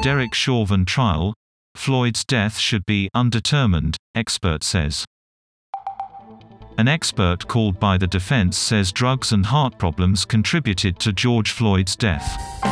Derek Chauvin trial. Floyd's death should be undetermined, expert says. An expert called by the defense says drugs and heart problems contributed to George Floyd's death.